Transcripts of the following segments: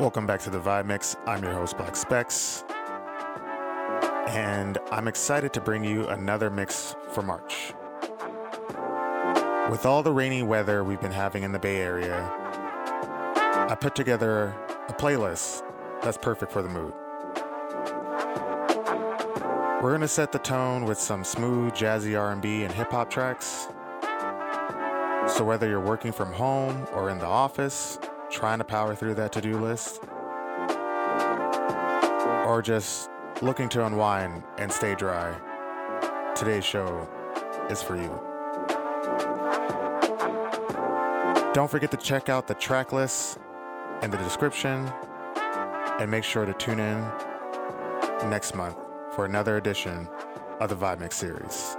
Welcome back to the Vibe Mix. I'm your host, Black Specs. And I'm excited to bring you another mix for March. With all the rainy weather we've been having in the Bay Area, I put together a playlist that's perfect for the mood. We're going to set the tone with some smooth jazzy R&B and hip hop tracks. So whether you're working from home or in the office, trying to power through that to-do list, or just looking to unwind and stay dry, today's show is for you. Don't forget to check out the track list in the description and make sure to tune in next month for another edition of the Vibe Mix series.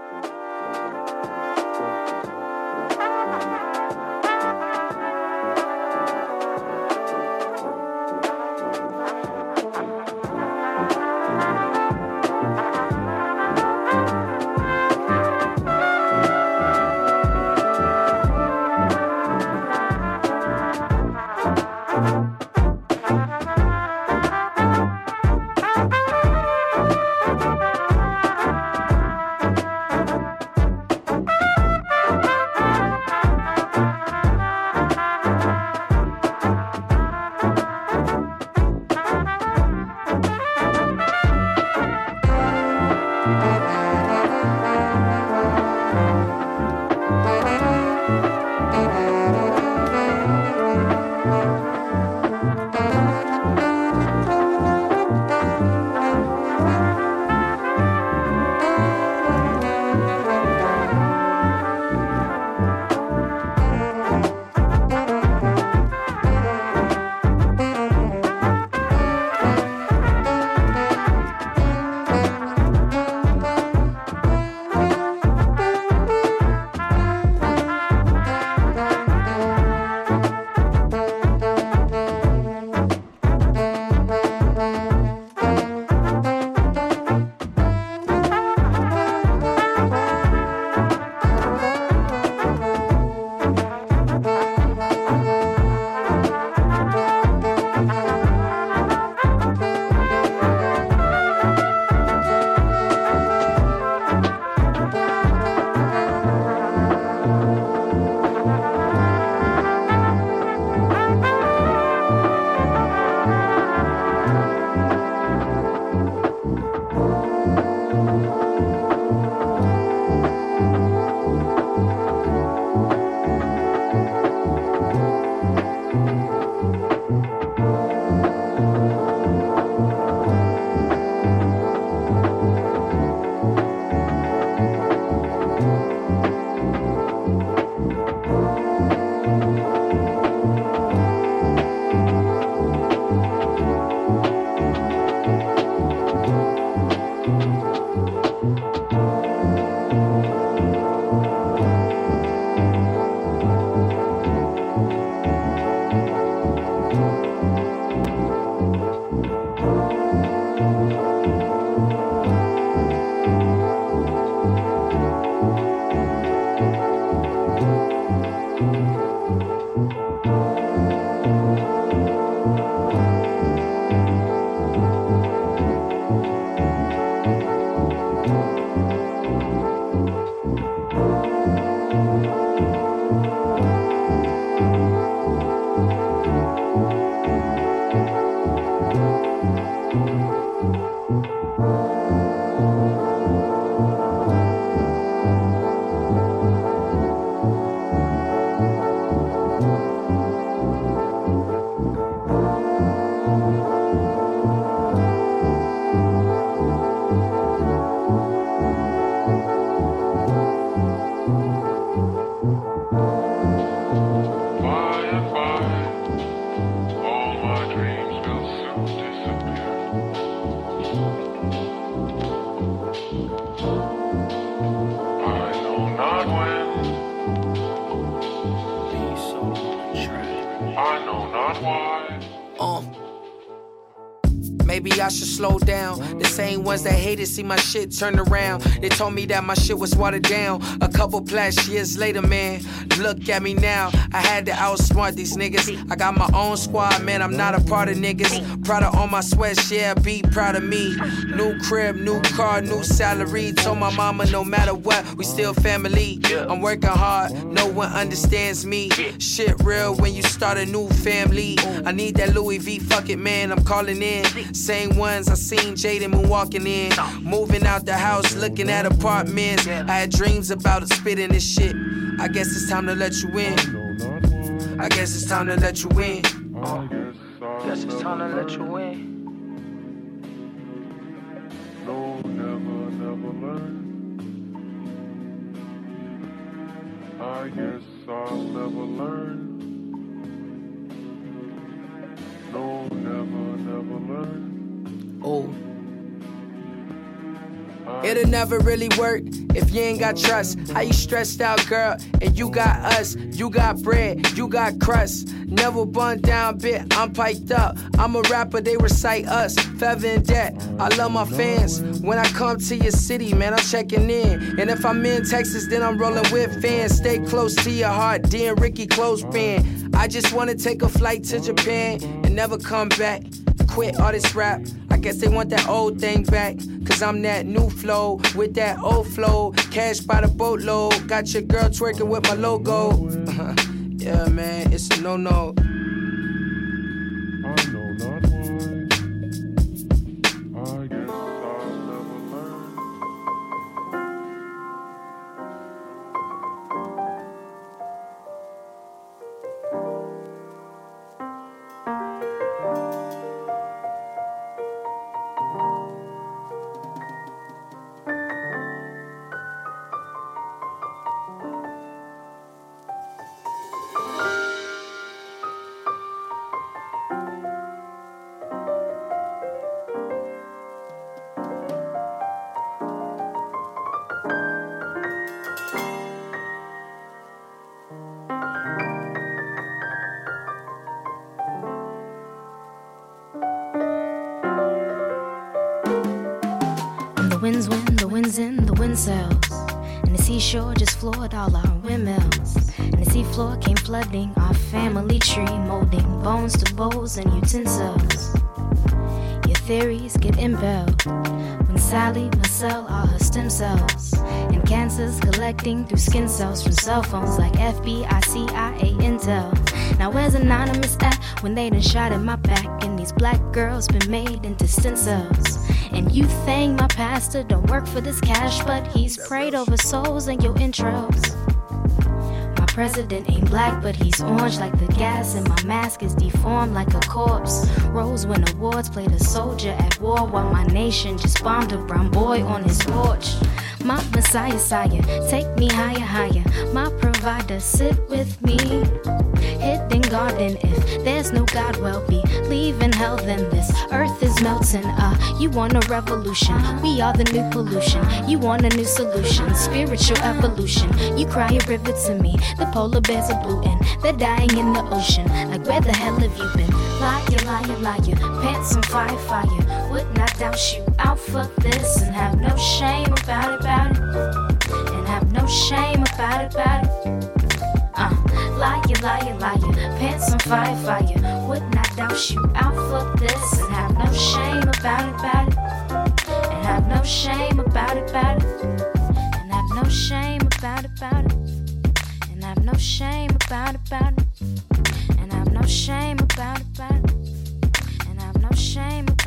Hated see my shit turn around. They told me that my shit was watered down. A couple plus years later, man, look at me now. I had to outsmart these niggas. I got my own squad, man. I'm not a part of niggas. Proud of all my sweats, yeah, be proud of me. New crib, new car, new salary. Told my mama no matter what, we still family. I'm working hard, no one understands me. Shit real when you start a new family. I need that Louis V, fuck it, man. I'm calling in. Same ones I seen Jaden Moon walking in. Moving out the house, looking at apartments. I had dreams about spitting this shit. I guess it's time to let you in. I guess it's time to let you in. I guess it's time to let you in. I guess I'll never learn. No, never, never learn. Oh. It'll never really work if you ain't got trust. How you stressed out, girl, and you got us. You got bread, you got crust. Never bun down bit, I'm piped up. I'm a rapper, they recite us. Feather in debt. I love my fans. When I come to your city, man, I'm checking in. And if I'm in Texas, then I'm rolling with fans. Stay close to your heart, D and Ricky Close Clothespin. I just wanna take a flight to Japan and never come back. Quit all this rap. Guess they want that old thing back. Cause I'm that new flow with that old flow. Cash by the boatload. Got your girl twerking with my logo. yeah, man, it's a no no. Flooding our family tree, molding bones to bowls and utensils. Your theories get impelled when Sally must sell all her stem cells. And cancers collecting through skin cells from cell phones like FBI, CIA, Intel. Now where's Anonymous at when they done shot at my back? And these black girls been made into stem cells. And you think my pastor don't work for this cash, but he's prayed over souls and your intros. President ain't black, but he's orange like the gas, and my mask is deformed like a corpse. Rose win awards, played a soldier at war, while my nation just bombed a brown boy on his porch. My messiah, sire, take me higher, higher. My provider, sit with me. Hidden garden, if there's no God, well, be leaving hell, then this earth is melting. Uh, you want a revolution? We are the new pollution. You want a new solution? Spiritual evolution. You cry a river to me. The polar bears are blue and they're dying in the ocean. Like where the hell have you been? Liar, liar, liar. Pants on fire, fire. Would not doubt you out for this and have no shame about it, about it. No shame about it, about it. Uh, liar, liar, liar. Pants on fire, fire. Would not doubt you out for this and have no shame about it, about it. And have no shame about it, about it. And have no shame about it, about it. And have no shame about it, about it. And have no shame about it, about it. And have no shame about it,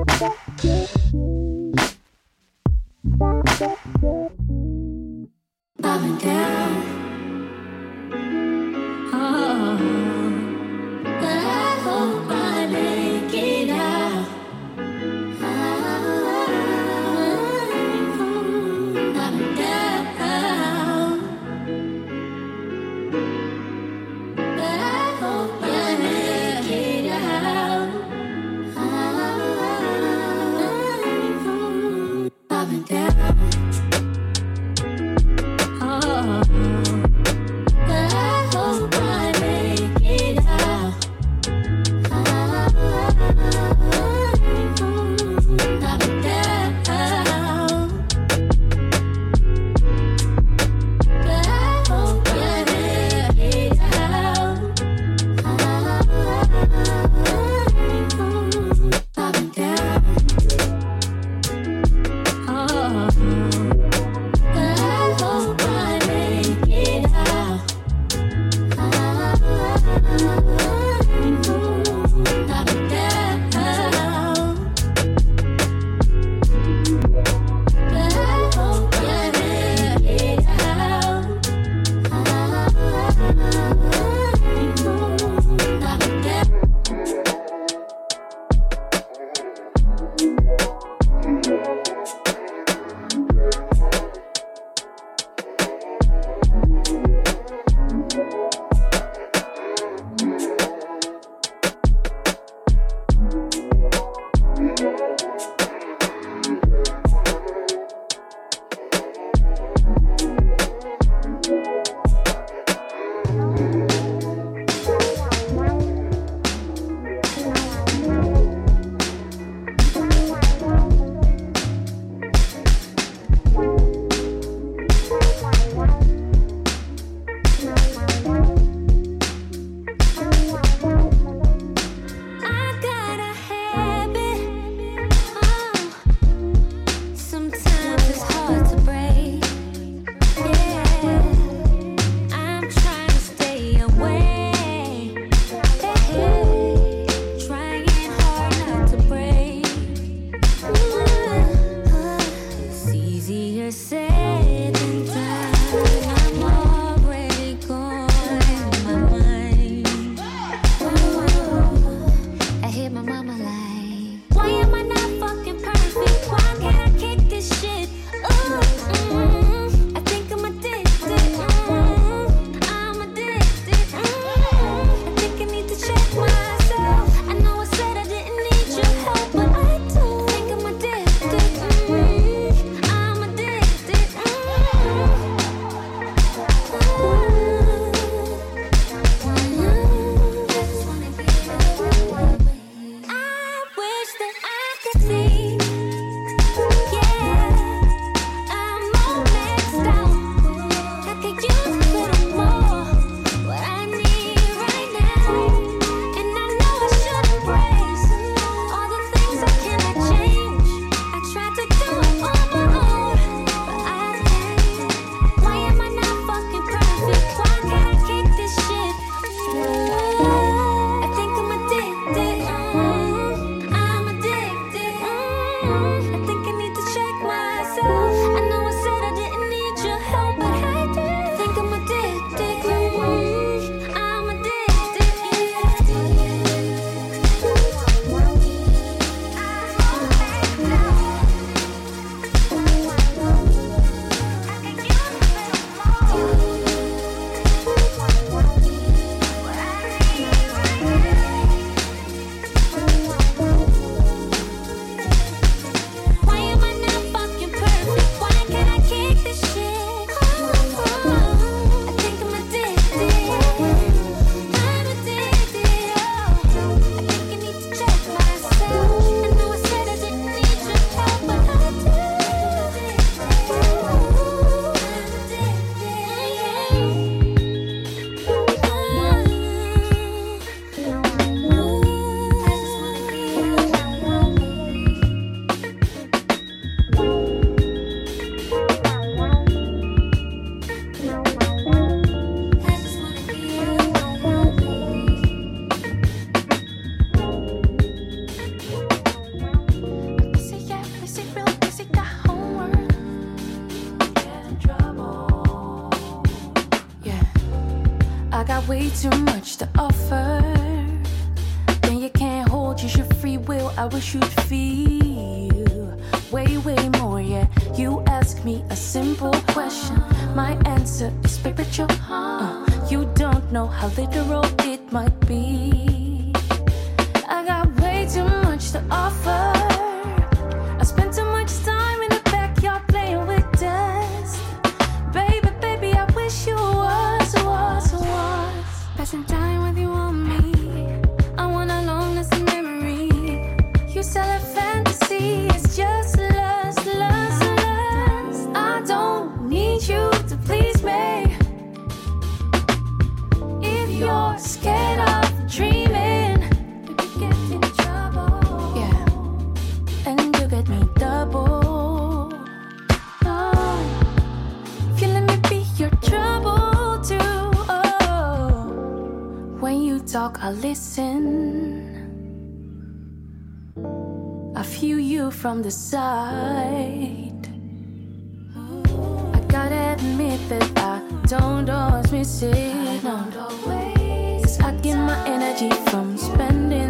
I've I listen. I feel you from the side. I gotta admit that I don't always miss it. Cause I get my energy from spending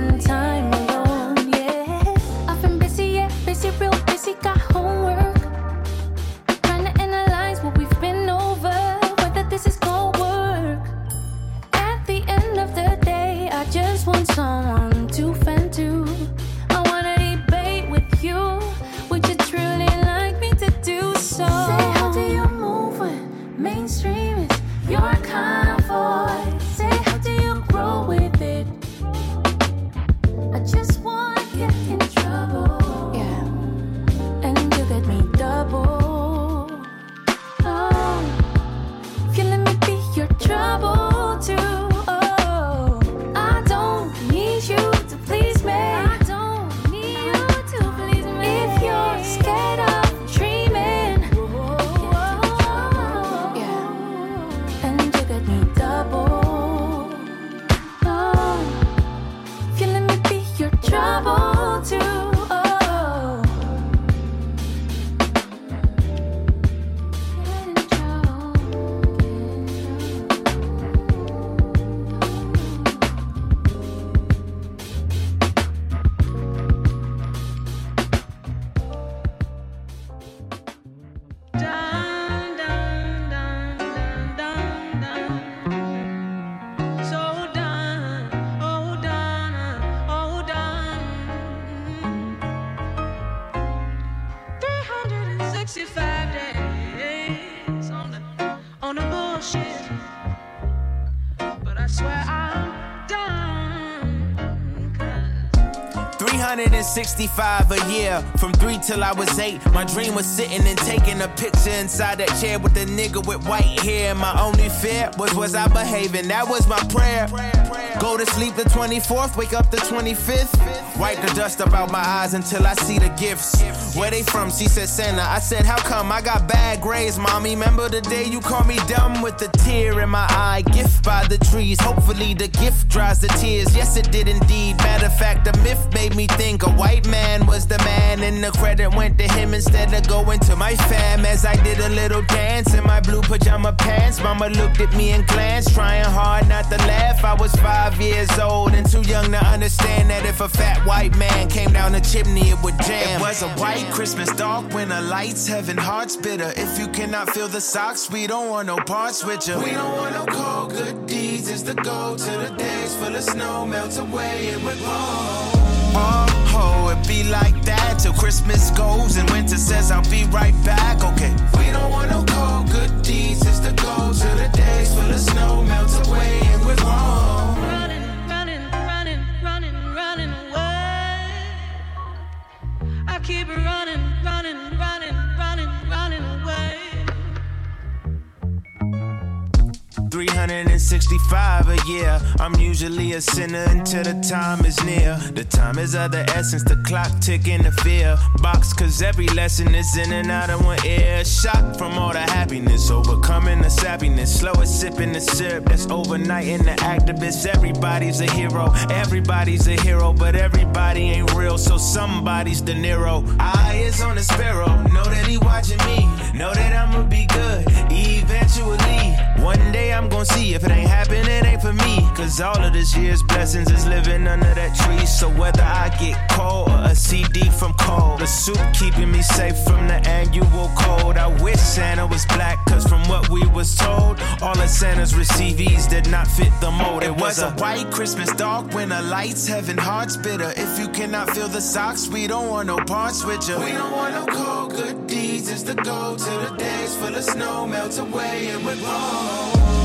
365 a year, from three till I was eight. My dream was sitting and taking a picture inside that chair with the nigga with white hair. My only fear was, was I behaving? That was my prayer. Go to sleep the 24th, wake up the 25th. Wipe the dust about my eyes until I see the gifts. Where they from? She said Santa. I said, How come I got bad grades, mommy? Remember the day you called me dumb with the tear in my eye? Gift by the trees. Hopefully the gift dries the tears. Yes, it did indeed. Matter of fact, the myth made me think a white man was the man, and the credit went to him instead of going to my fam. As I did a little dance in my blue pajama pants, mama looked at me and glanced, trying hard not to laugh. I was five years old and too young to understand that if a fat white man came down the chimney, it would jam. It was a white Christmas, dark winter lights, heaven hearts bitter. If you cannot feel the socks, we don't want no parts with you. We don't want no cold good deeds. It's the go to the days full of snow melts away and we're gone. Oh, oh, it be like that till Christmas goes and winter says I'll be right back. Okay. We don't want no cold good deeds. It's the go to the days full of snow melts away and we're gone. 365 a year. I'm usually a sinner until the time is near. The time is of the essence, the clock ticking the fear. Box, cause every lesson is in and out of one ear. Shot from all the happiness, overcoming the sappiness. Slow as sipping the syrup that's overnight in the activists. Everybody's a hero, everybody's a hero, but everybody ain't real, so somebody's De Niro. Eye is on the sparrow, know that he watching me, know that I'ma be good eventually. One day I'm gonna see if it ain't happening, it ain't for me. Cause all of this year's blessings is living under that tree. So whether I get cold or a CD from cold, the soup keeping me safe from the annual cold. I wish Santa was black, cause from what we was told, all of Santa's receivees did not fit the mold. It was a white Christmas dark winter lights, heaven hearts bitter. If you cannot feel the socks, we don't want no parts with you. We don't want no cold good deeds, it's the go to the days full of snow melts away and we're home.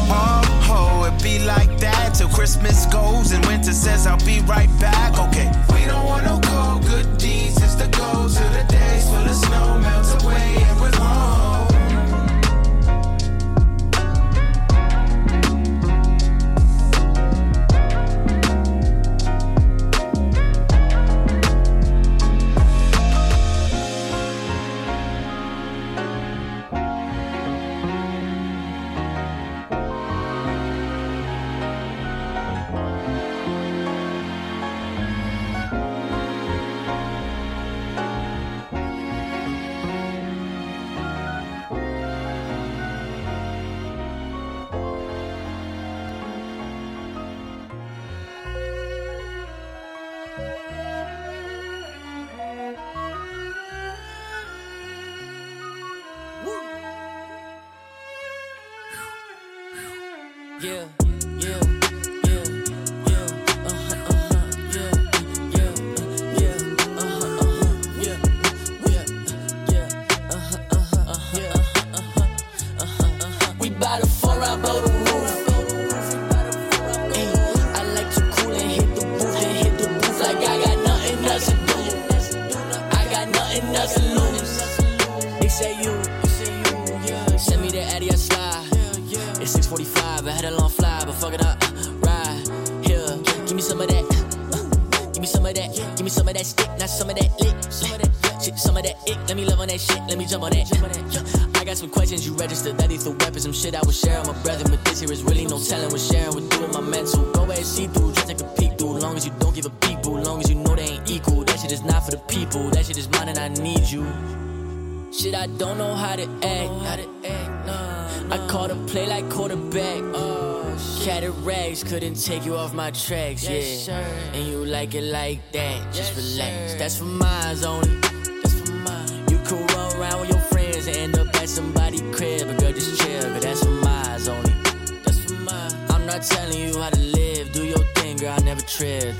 Oh, oh, it be like that till Christmas goes and winter says I'll be right back. Okay, we don't want no cold good deeds, it's the go to the days full of snow melts away and we're home. Yeah, yeah, some of that lick. Some of that, shit, some of that ick. Let me love on that shit, let me jump on that. I got some questions you registered, that is the weapon, some shit I share with my brethren. But this here is really no telling what sharing would do with my mental. Go ahead, see through, just take a peek through. Long as you don't give a peep, boo. Long as you know they ain't equal. That shit is not for the people, that shit is mine and I need you. Shit, I don't know how to act. How to act, nah. I call the play like quarterback. Oh, Cataracts couldn't take you off my tracks, yeah. And you like it like that, just relax. That's for mine only. That's for mine. You could run around with your friends and end up at somebody's crib, but girl, just chill, cause that's for mine only. That's for mine. I'm not telling you how to live, do your thing, girl, I never trip.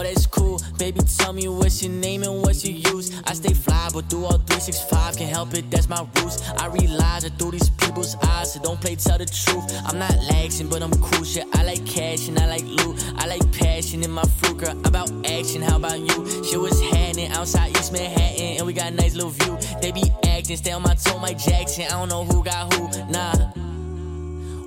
Oh that's cool. Baby, tell me what's your name and what's your use. I stay fly, but through all 365, can't help it, that's my roots. I realize it through these people's eyes, so don't play, tell the truth. I'm not laxing, but I'm cool shit. I like cash and I like loot. I like passion in my fruit, girl. About action, how about you? Shit was happening outside East Manhattan, and we got a nice little view. They be acting, stay on my toe, Mike Jackson. I don't know who got who, nah.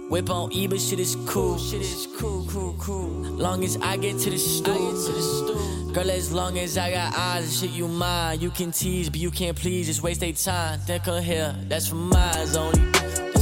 Whip on E, but shit is cool. Shit is cool, cool, cool. Long as I get to the stool. Girl, as long as I got eyes and shit you mine. You can tease, but you can't please. Just waste their time. Think of here, that's for mine only.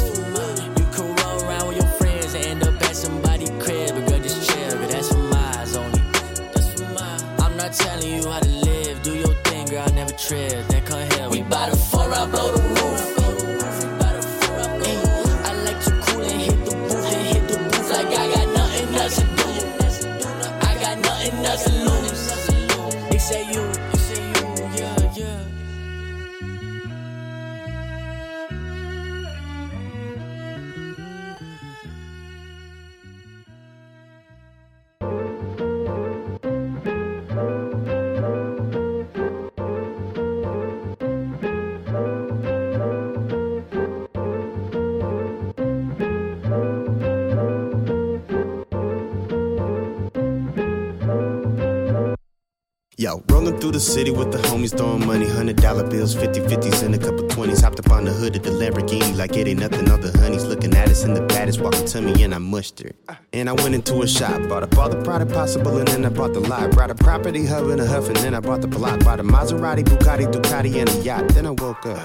Through the city with the homies throwing money, hundred dollar bills, 50 50s, and a couple 20s. Hopped up on the hood of the Lamborghini like it ain't nothing. All the honeys looking at us in the baddest, walking to me, and I mushed her. And I went into a shop, bought up all the product possible, and then I bought the lot. Brought a property hub and a huff, and then I bought the block. Bought a Maserati, Bugatti, Ducati, and a yacht. Then I woke up.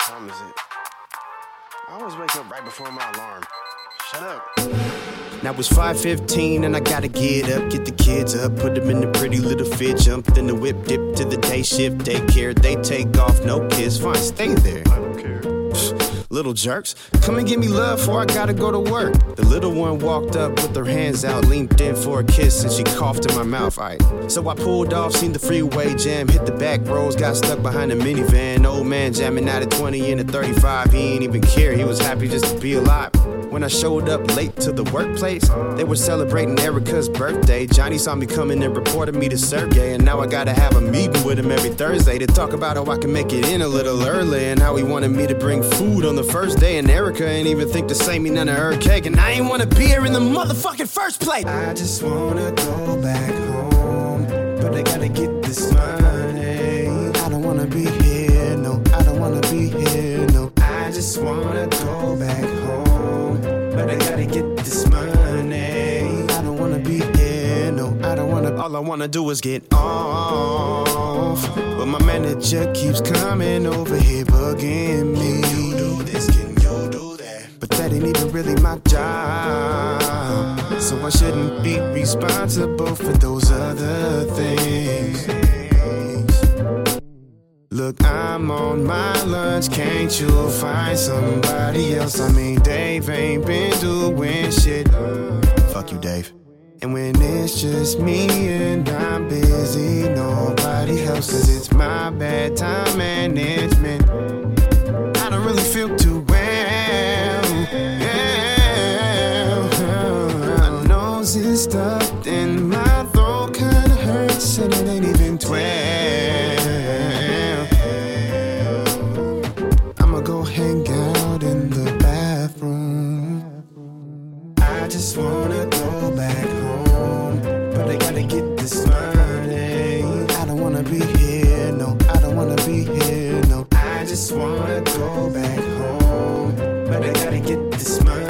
time is it? I always wake up right before my alarm. Shut up. Now it's 5:15 and I gotta get up, get the kids up, put them in the pretty little fit, jump in the whip, dip to the day shift, daycare. They take off, no kids, fine, stay there. I don't care. Little jerks, come and give me love before I gotta go to work. The little one walked up with her hands out, leaned in for a kiss, and she coughed in my mouth. Aight. So I pulled off, seen the freeway jam, hit the back roads, got stuck behind a minivan. Old man jamming out at 20 in a 35, he ain't even care, he was happy just to be alive. When I showed up late to the workplace, they were celebrating Erica's birthday. Johnny saw me coming and reported me to Sergey, and now I gotta have a meeting with him every Thursday to talk about how I can make it in a little early and how he wanted me to bring food on the first day. And Erica ain't even think to save me none of her cake, and I ain't wanna be here in the motherfucking first place. I just wanna go back home, but I gotta get this money. All I wanna do is get off, but my manager keeps coming over here bugging me. Can you do this? Can you do that? But that ain't even really my job, so I shouldn't be responsible for those other things. Look, I'm on my lunch, can't you find somebody else? I mean, Dave ain't been doing shit. Fuck you, Dave. And when it's just me and I'm busy, nobody helps, cause it's my bad time management. I don't really feel too well. Yeah. My nose is stuffed gotta get this money.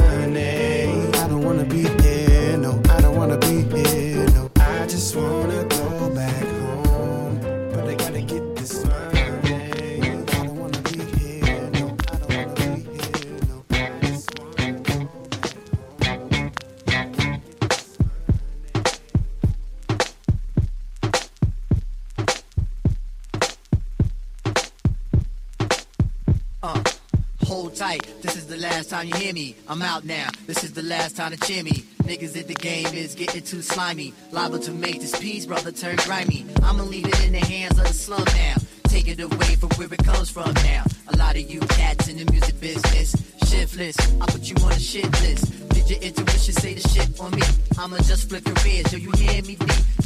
Hear me. I'm out now, this is the last time to cheer me. Niggas at the game is getting too slimy. Liable to make this piece, brother, turn grimy. I'ma leave it in the hands of the slum now. Take it away from where it comes from now. A lot of you cats in the music business. Shiftless, I put you on a shit list. Did your intuition say the shit on me? I'ma just flip your careers, yo, you hear me?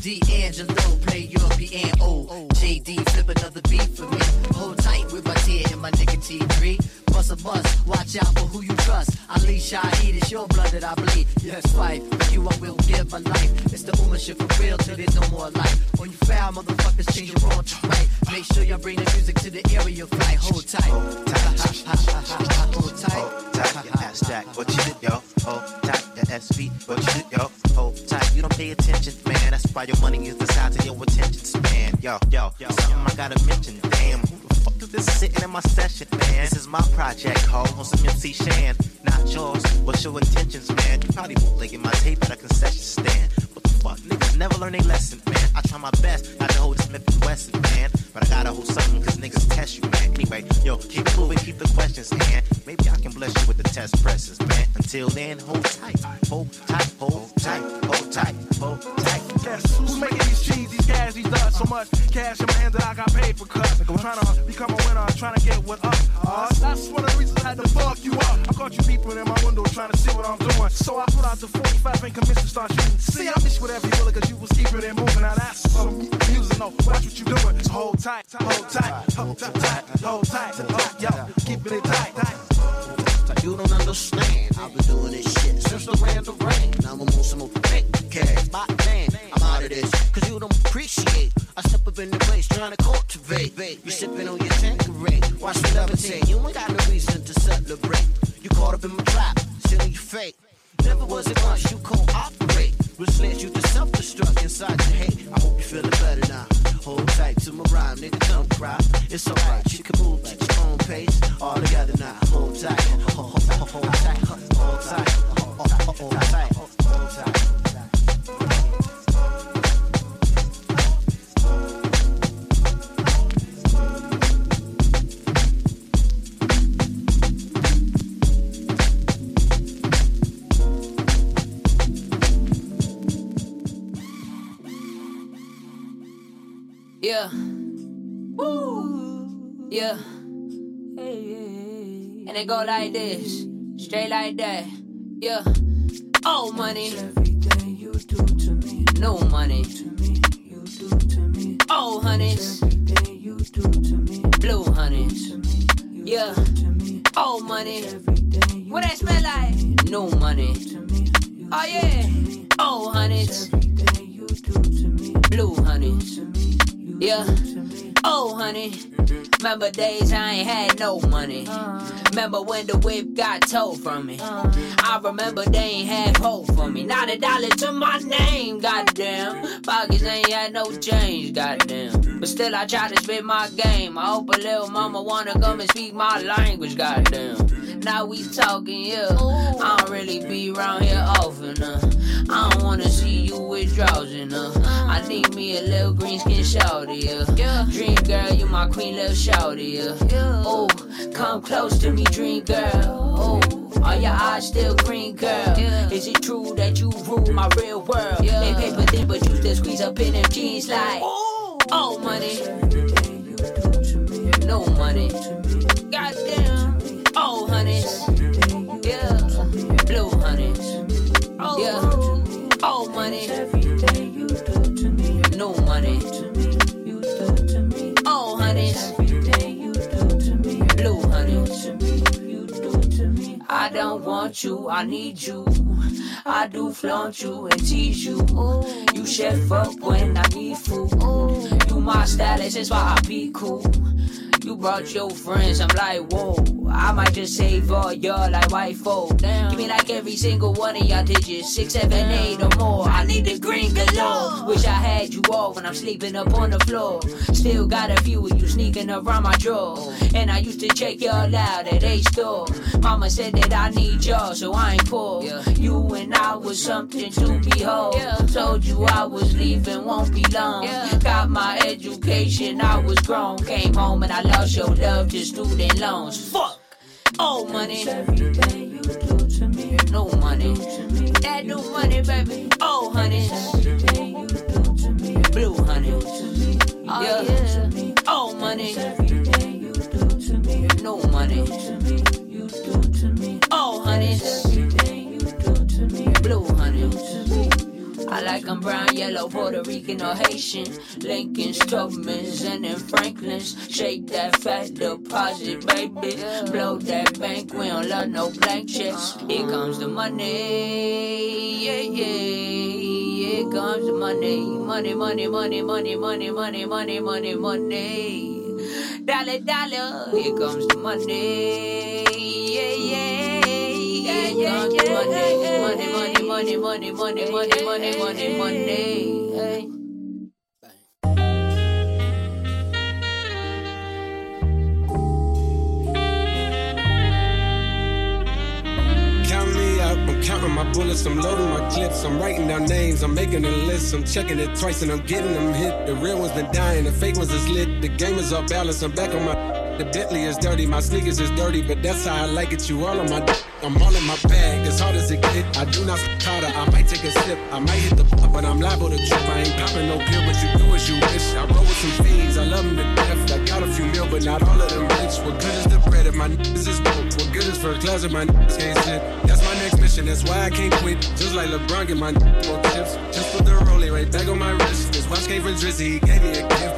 D. D'Angelo, play your piano. JD, flip another beat for me. Hold tight with my tear and my nicotine T3. Bust a bust, watch out for who you trust. Ali Shaheed, it's your blood that I bleed. Yes, fight, for you I will give my life. It's the shit for real till there's no more life. When you foul, motherfuckers change your wrong to right. Make sure y'all bring the music to the area flight. Hold tight. Hold tight. Hold tight. tight, your ass stack. What you did, yo? Hold tight, the SV. What you did, yo? Hold tight. You don't pay attention, man. That's why your money is the size of your attention span. Yo, yo, something I gotta mention. Damn, who the fuck is this sitting in my session, man? This is my project, ho, on some MC Shan. Not yours. What's your intentions, man? You probably bootlegging my tape at a concession stand. What the fuck? Niggas never learn their lesson, man. I try my best not to hold this Smith and Wesson, man. But I gotta hold something, cause niggas test you, man. Anyway, yo, keep it moving, keep the questions, man. Maybe I can bless you with the test presses, man. Until then, hold tight, hold tight, hold tight, hold tight, hold tight. Who's making these cheese, these gas, these nuts? So much cash in my hand that I got paid for cuts. I'm trying to become a winner, trying to get what up. Uh, that's one of the reasons I had to fuck you up. I caught you peeping in my window trying to see what I'm doing. So I put out the 45 and convinced to start shooting. See, I miss whatever you will, cause you was keeping it moving. Now that's some mu- music, no, watch what you doing. So hold tight, hold tight, hold tight, hold tight, hold tight, hold, yo, keeping it tight, tight. You don't understand. I've been doing this shit since the land of rain. Now I'm on some fake cash. But man, I'm out of this. Cause you don't appreciate. I step up in the place trying to cultivate. You sipping on your Tanqueray. Watch me levitate. You ain't got no reason to celebrate. You caught up in my trap, your fate. Never was a much you could operate, which led you to self-destruct inside your hate. I hope you feeling better now. Hold tight to my rhyme, nigga, don't cry. It's alright, you can move at your own pace. All together now, hold tight, hold tight, hold tight, hold tight, hold tight, hold tight. Yeah. Woo. Yeah. Hey. And it go like this, straight like that. Yeah. Oh, money. Everything you do to me. No money. To me, you do to me. Oh, honeys. Everything you do to me. Blue honeys. Yeah. To me. Oh, money. Everything What that smell like? No money. Oh, yeah. Oh, honeys. Blue honeys. Yeah. Oh, honey. Remember days I ain't had no money. Remember when the whip got towed from me. I remember they ain't had hope for me. Not a dollar to my name, goddamn. Pockets ain't had no change, goddamn. But still I try to spit my game. I hope a little mama wanna come and speak my language, goddamn. Now we talking, yeah. I don't really be around here often, uh. I don't wanna see you with drowsing, uh. I need me a little green skin shawty, yeah. Dream girl, you my queen, little shawty, yeah. Oh, come close to me, dream girl. Oh, are your eyes still green, girl? Is it true that you rule my real world? They paper thin, but you still squeeze up in them jeans like, oh, money. No money. Goddamn. Oh, honeys. Yeah. Blue honeys. Yeah. honey. You do to me. Oh, honey. Every day you do to me. Blue honey. You do to me. I don't want you, I need you. I do flaunt you and tease you. You chef up when I need food. You my stylist, that's why I be cool. You brought your friends, I'm like, whoa. I might just save all y'all like white folk. Give me like every single one of y'all digits, six, seven, eight or more. I need the green galore. Wish I had you all when I'm sleeping up on the floor. Still got a few of you sneaking around my drawer. And I used to check y'all out at a store. Mama said that I need y'all, so I ain't poor. You and I was something to behold. Yeah. Told you I was leaving, won't be long. Got my education, I was grown. Came home and I lost your love to student loans. Fuck. Oh, money. No money. That new money, baby. Oh, honey. Blue honey. Yeah. Oh, money. No money. You do to me. Oh, honey. Blue honey. I like 'em brown, yellow, Puerto Rican, or Haitian. Lincoln, Strowmans, and then Franklins. Shake that fat deposit, baby. Blow that bank, we don't love no blank checks. Here comes the money, yeah, yeah. Here comes the money. Money, money, money, money, money, money, money, money, money. Dollar, dollar, here comes the money, money, money, money, money, money, money, money, money, money, money. Hey. Count me out, I'm counting my bullets, I'm loading my clips, I'm writing down names, I'm making a list, I'm checking it twice and I'm getting them hit. The real ones been dying, the fake ones is lit, the game is off balance, I'm back on my. The Bentley is dirty, my sneakers is dirty, but that's how I like it. You all on my, I'm all in my bag. As hard as it get, I do not harder. I might take a sip, I might hit the, but I'm liable to trip. I ain't popping no pill, but you do as you wish. I roll with some fiends, I love them to death. I got a few mil, but not all of them rich. What good is the bread if my niggas is broke? What good is first class if my niggas can't sit? That's my next mission, that's why I can't quit. Just like LeBron, get my niggas tips. Just put the rollie right back on my wrist. This watch came from Drizzy, he gave me a gift.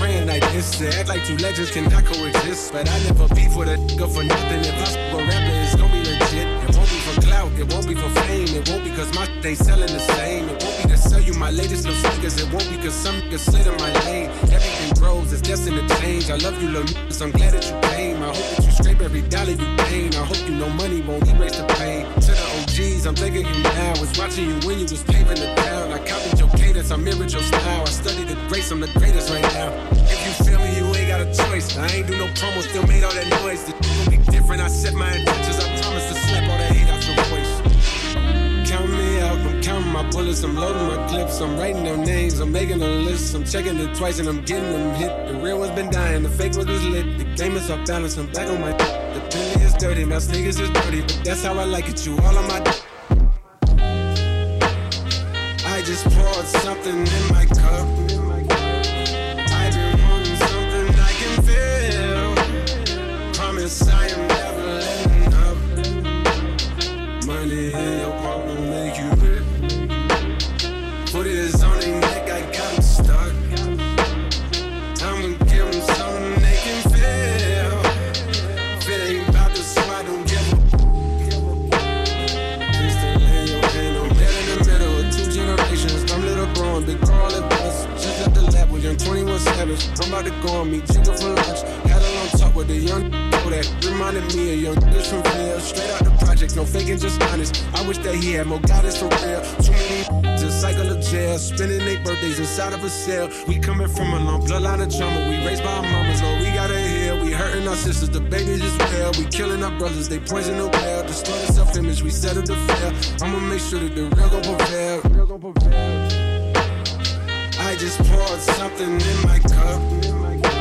Spraying like this, to act like two legends cannot coexist. But I never beef with a nigga for nothing. If I sp- a rapper, it's gonna be legit. It won't be for clout, it won't be for fame. It won't be cause my shit ain't selling the same. It won't be to sell you my latest little sneakers. It won't be cause some niggas slid in my lane. Everything grows, it's destined to change. I love you, little niggas. I'm glad that you came. I hope that you scrape every dollar you gain. I hope you know money won't erase the pain. To the OGs, I'm thinking you now. Was watching you when you was paving the town. Cadence, I mirrored your style. I studied the grace, I'm the greatest right now. If you feel me, you ain't got a choice. I ain't do no promo, still made all that noise. The gon' be different. I set my intentions. I promise to slap all that hate out your voice. Count me out, I'm counting my bullets, I'm loading my clips, I'm writing their names, I'm making a list, I'm checking it twice and I'm getting them hit. The real ones been dying, the fake ones was lit. The game is off balance, I'm back on my. The Bentley is dirty, my sneakers is dirty, but that's how I like it. You all on my. Something in reminded me of young niggas from real. Straight out the project, no faking, just honest. I wish that he had more guidance for real. Too many just cycle of jail, spending their birthdays inside of a cell. We coming from a long bloodline of trauma. We raised by our mamas, Lord, we gotta heal. We hurting our sisters, the babies as well. We killing our brothers, they poison the well. Distorted self-image, we settle the fail. I'ma make sure that the real gon' prevail. Real gon' prevail. I just poured something in my cup. I've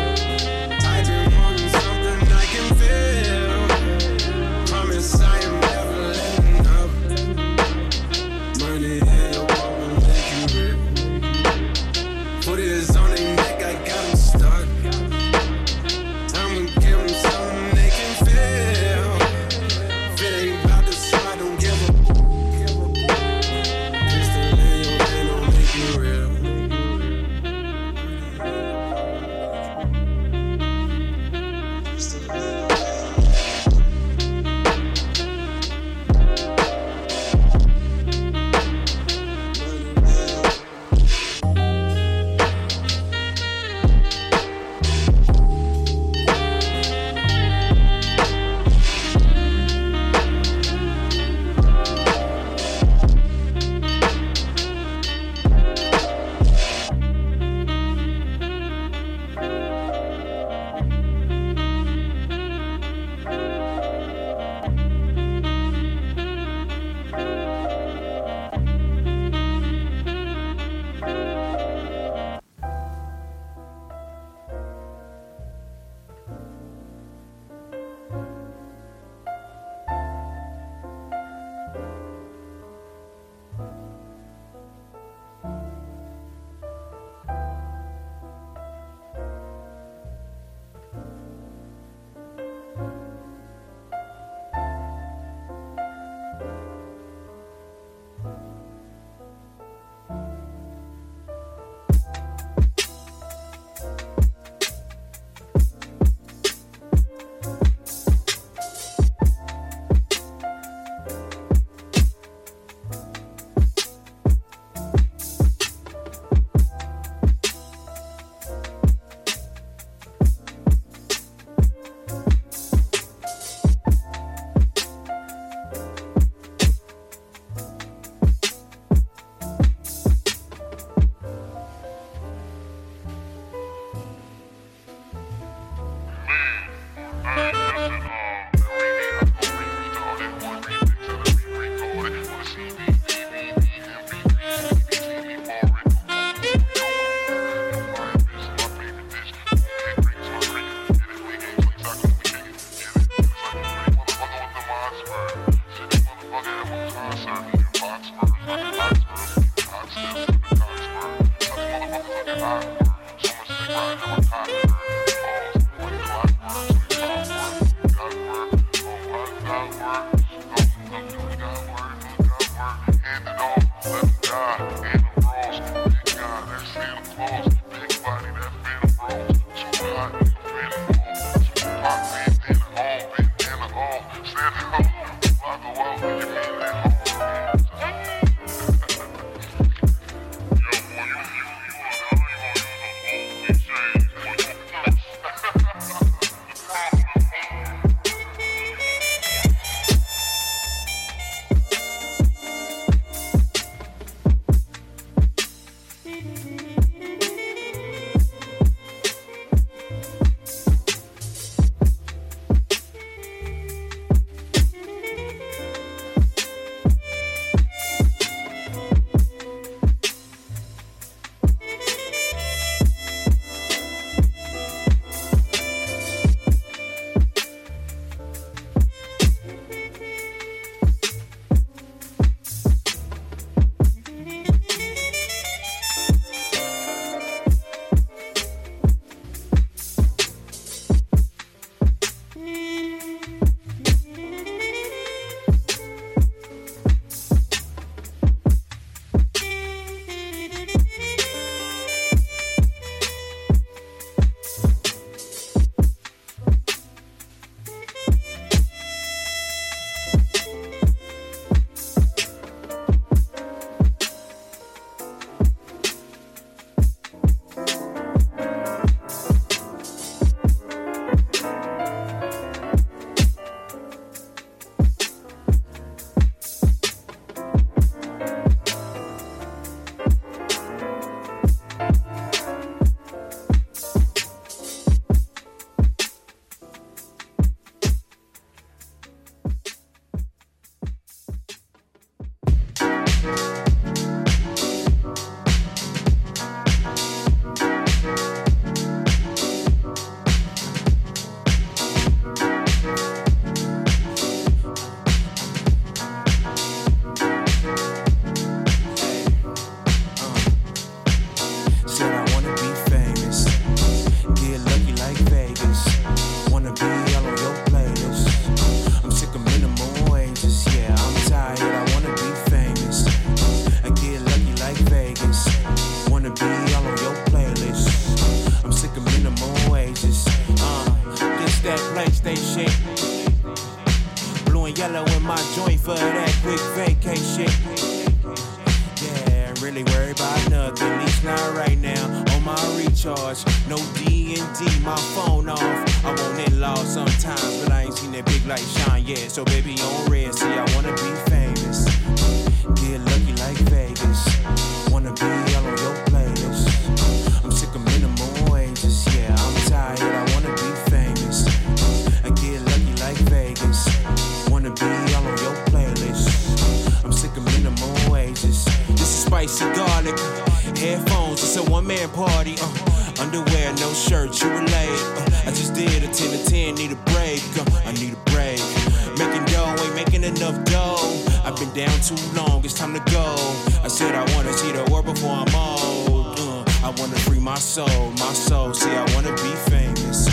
been down too long, it's time to go. I said I wanna see the world before I'm old. Uh, I wanna free my soul, my soul. See, I wanna be famous.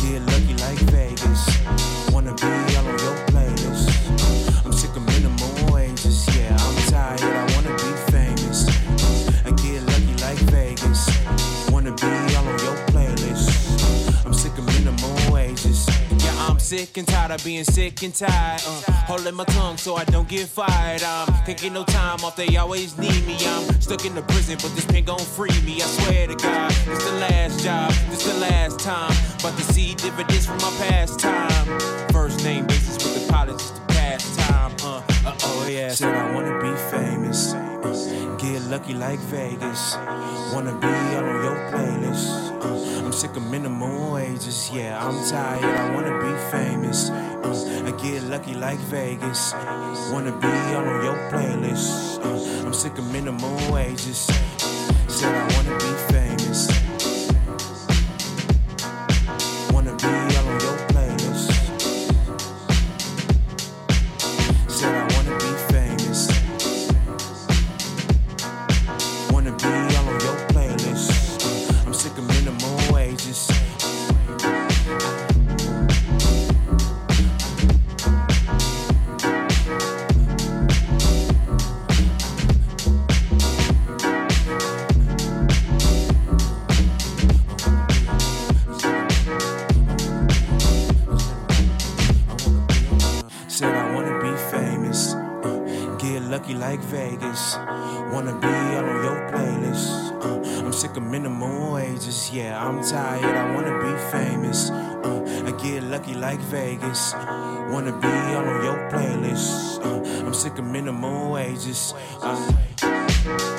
Get sick and tired of being sick and tired. Uh, holding my tongue so I don't get fired. Um. I'm taking no time off, they always need me. I'm stuck in the prison, but this pen gon' free me. I swear to God, it's the last job, it's the last time. But to see dividends from my past time. First name basis with the college, is the past time. Uh, uh oh, yeah. Said I wanna be famous lucky like Vegas. Wanna be on your playlist. Uh, I'm sick of minimum wages, yeah, I'm tired, I wanna be famous. Uh, I get lucky like Vegas. Wanna be on your playlist. Uh, I'm sick of minimum wages. Said I wanna be I wanna be famous. Uh, I get lucky like Vegas. Wanna be on your playlist. Uh, I'm sick of minimum wages. Uh,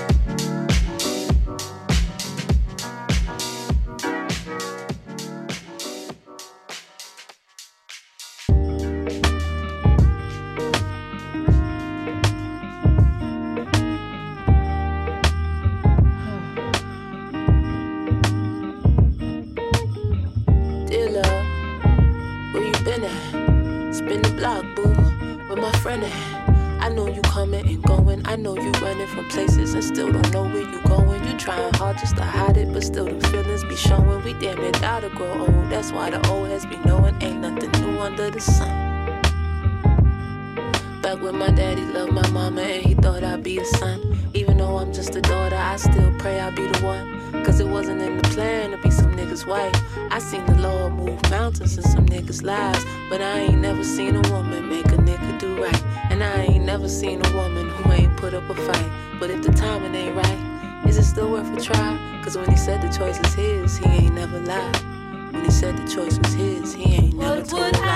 choice is his, he ain't never lied. When he said the choice was his, he ain't never what told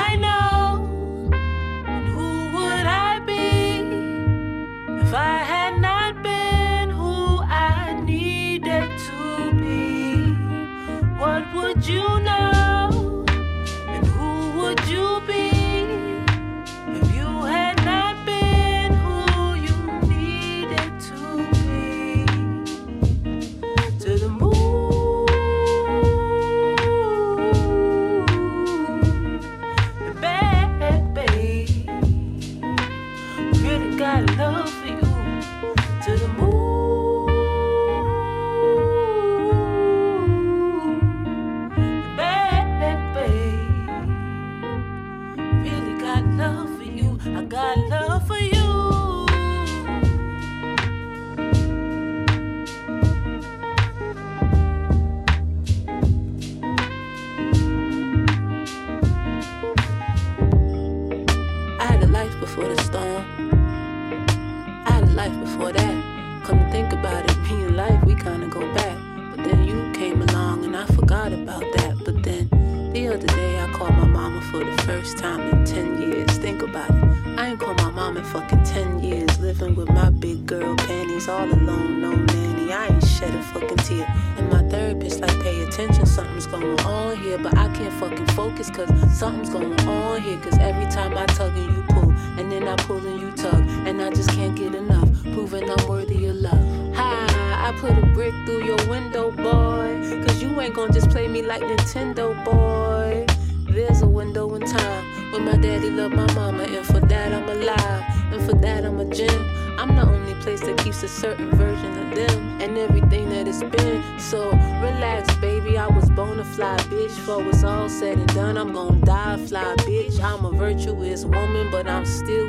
still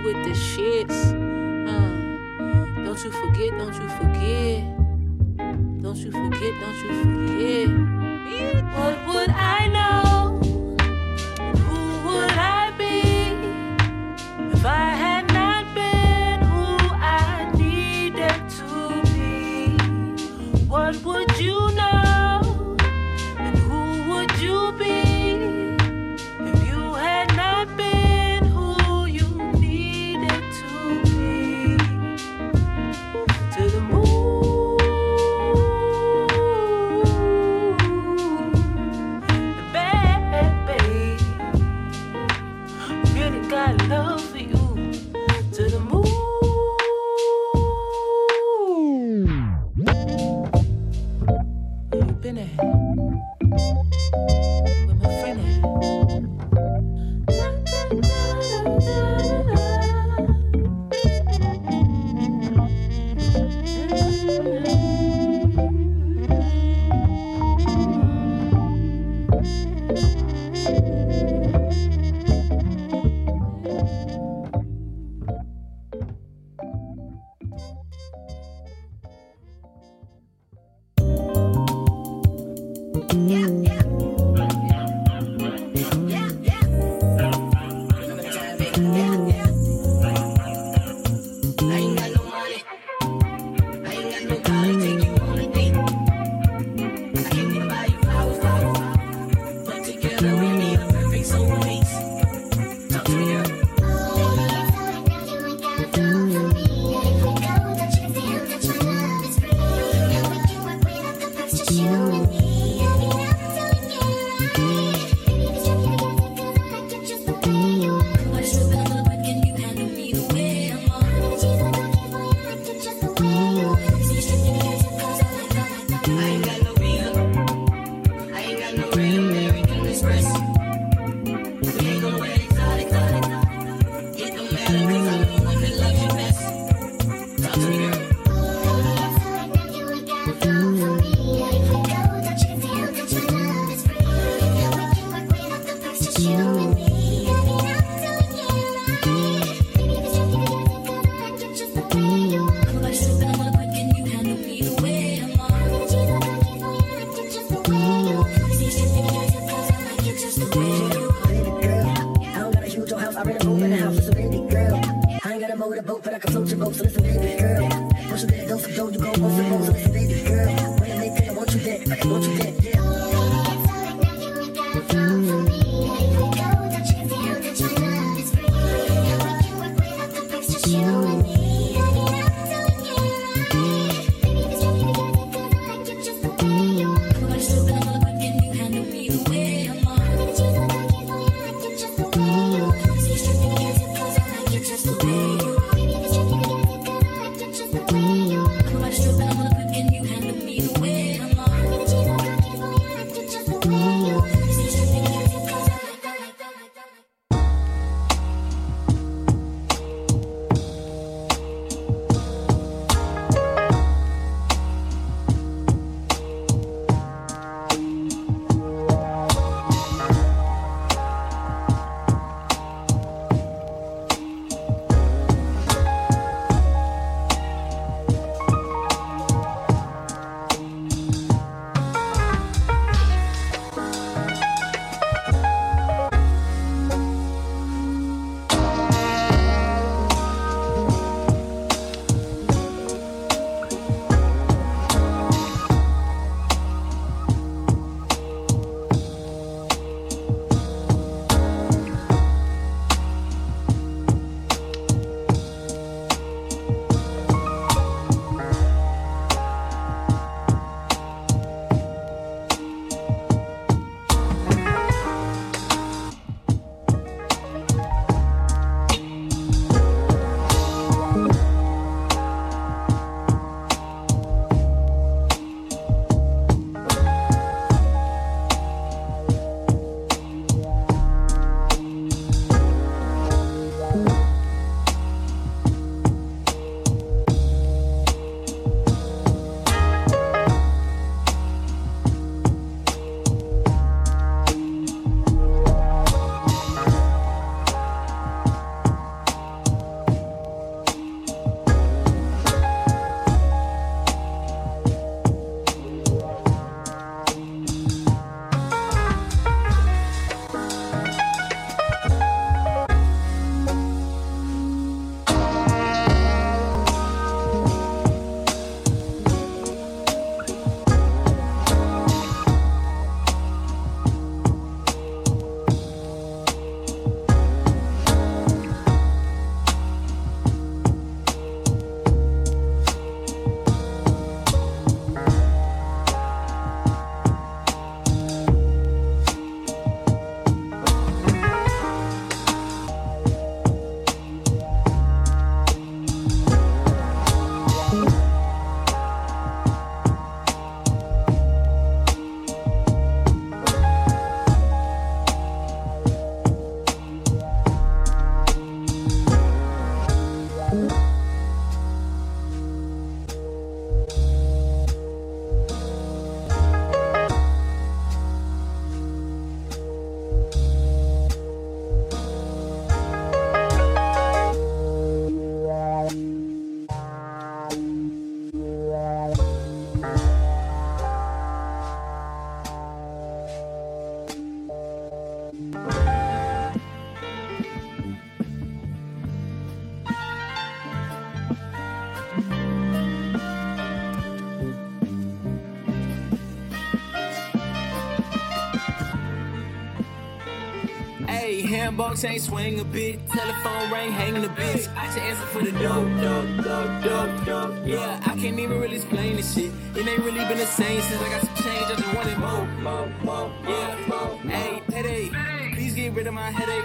Ain't swing a bit. Telephone ring, hanging the bitch. I should answer for the dope, dope, dope, dope, dope. Yeah, I can't even really explain this shit. It ain't really been the same since I got some change. I just wanted more, more, more. Yeah, hey, headache. Please get rid of my headache.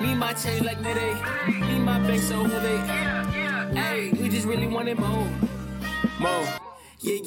Need my change like headache. Need my bank so heavy. Hey, we just really wanted more, more.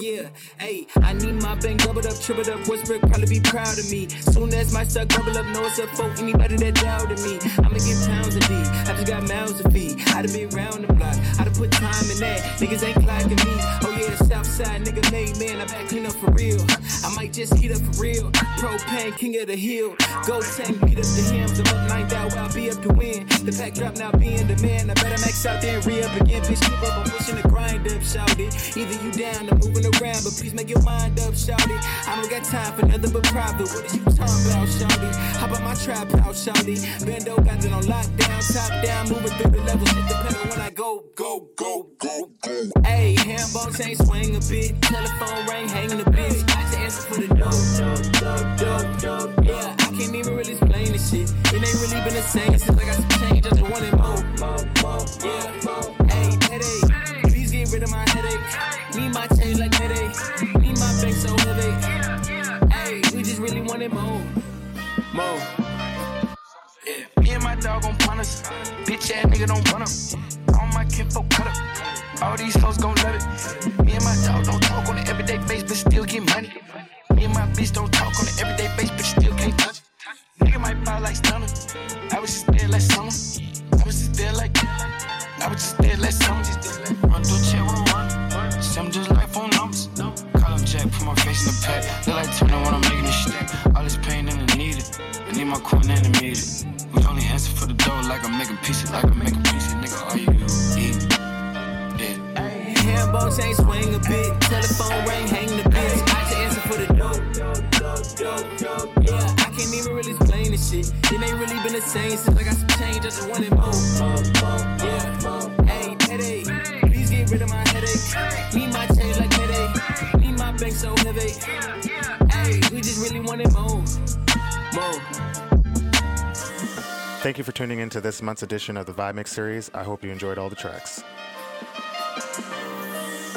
Yeah, hey, I need my bank doubled up, tripled up. Westbrook probably be proud of me. Soon as my stock double up, no, it's for anybody that doubted me. I'ma get pounds of D. I just got mouths to feed. I done been round the block. I put time in that. Niggas ain't clocking me. Oh yeah, the south side nigga made man. I back clean up for real. I might just heat up for real. Propane, king of the hill. Go tank, beat up the hymns. I'm up 9,000, I'll be up to win. The pack drop now being the man. I better max out there and re up again. Bitch, keep up. I'm pushing the grind up, shout it. Either you down or moving around, but please make your mind up, shout it. I don't got time for nothing but private. What is you talking about, shout it? How about my trap house, shout it? Bando got it on lockdown, top down, moving through the levels. Hit the pedal when I go, go, go, go, go. Hey, handballs ain't swing a bit. Telephone ring, hanging the bitch. I just answer for the dope, dope, dope, dope, dope. Yeah, I can't even really explain this shit. It ain't really been the same since I got some change. I just wanted more, more, more. Yeah, hey, headache. Please get rid of my headache. Need my change like headache. Need my bank so heavy. Yeah, yeah. Hey, we just really wanted more, more. Dog gon' punish. Bitch ass nigga don't run up. All my kinfolk cut up. All these hoes gon' love it. Me and my dog don't talk on an everyday basis, but still get money. Me and my bitch don't same since I got some change. I just wanted more, more. Yeah, hey, headache. Please get rid of my headache. Need my change like headache. Need my bank so heavy. Hey, we just really wanted more, more. Thank you for tuning in to this month's edition of the Vibe Mix series. I hope you enjoyed all the tracks.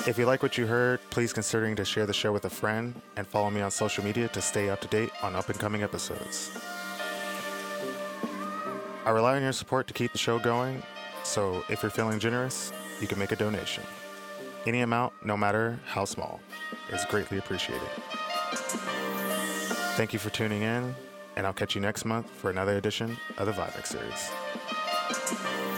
If you like what you heard, please considering to share the show with a friend and follow me on social media to stay up to date on up and coming episodes. I rely on your support to keep the show going, so if you're feeling generous, you can make a donation. Any amount, no matter how small, is greatly appreciated. Thank you for tuning in, and I'll catch you next month for another edition of the Vibe Mix series.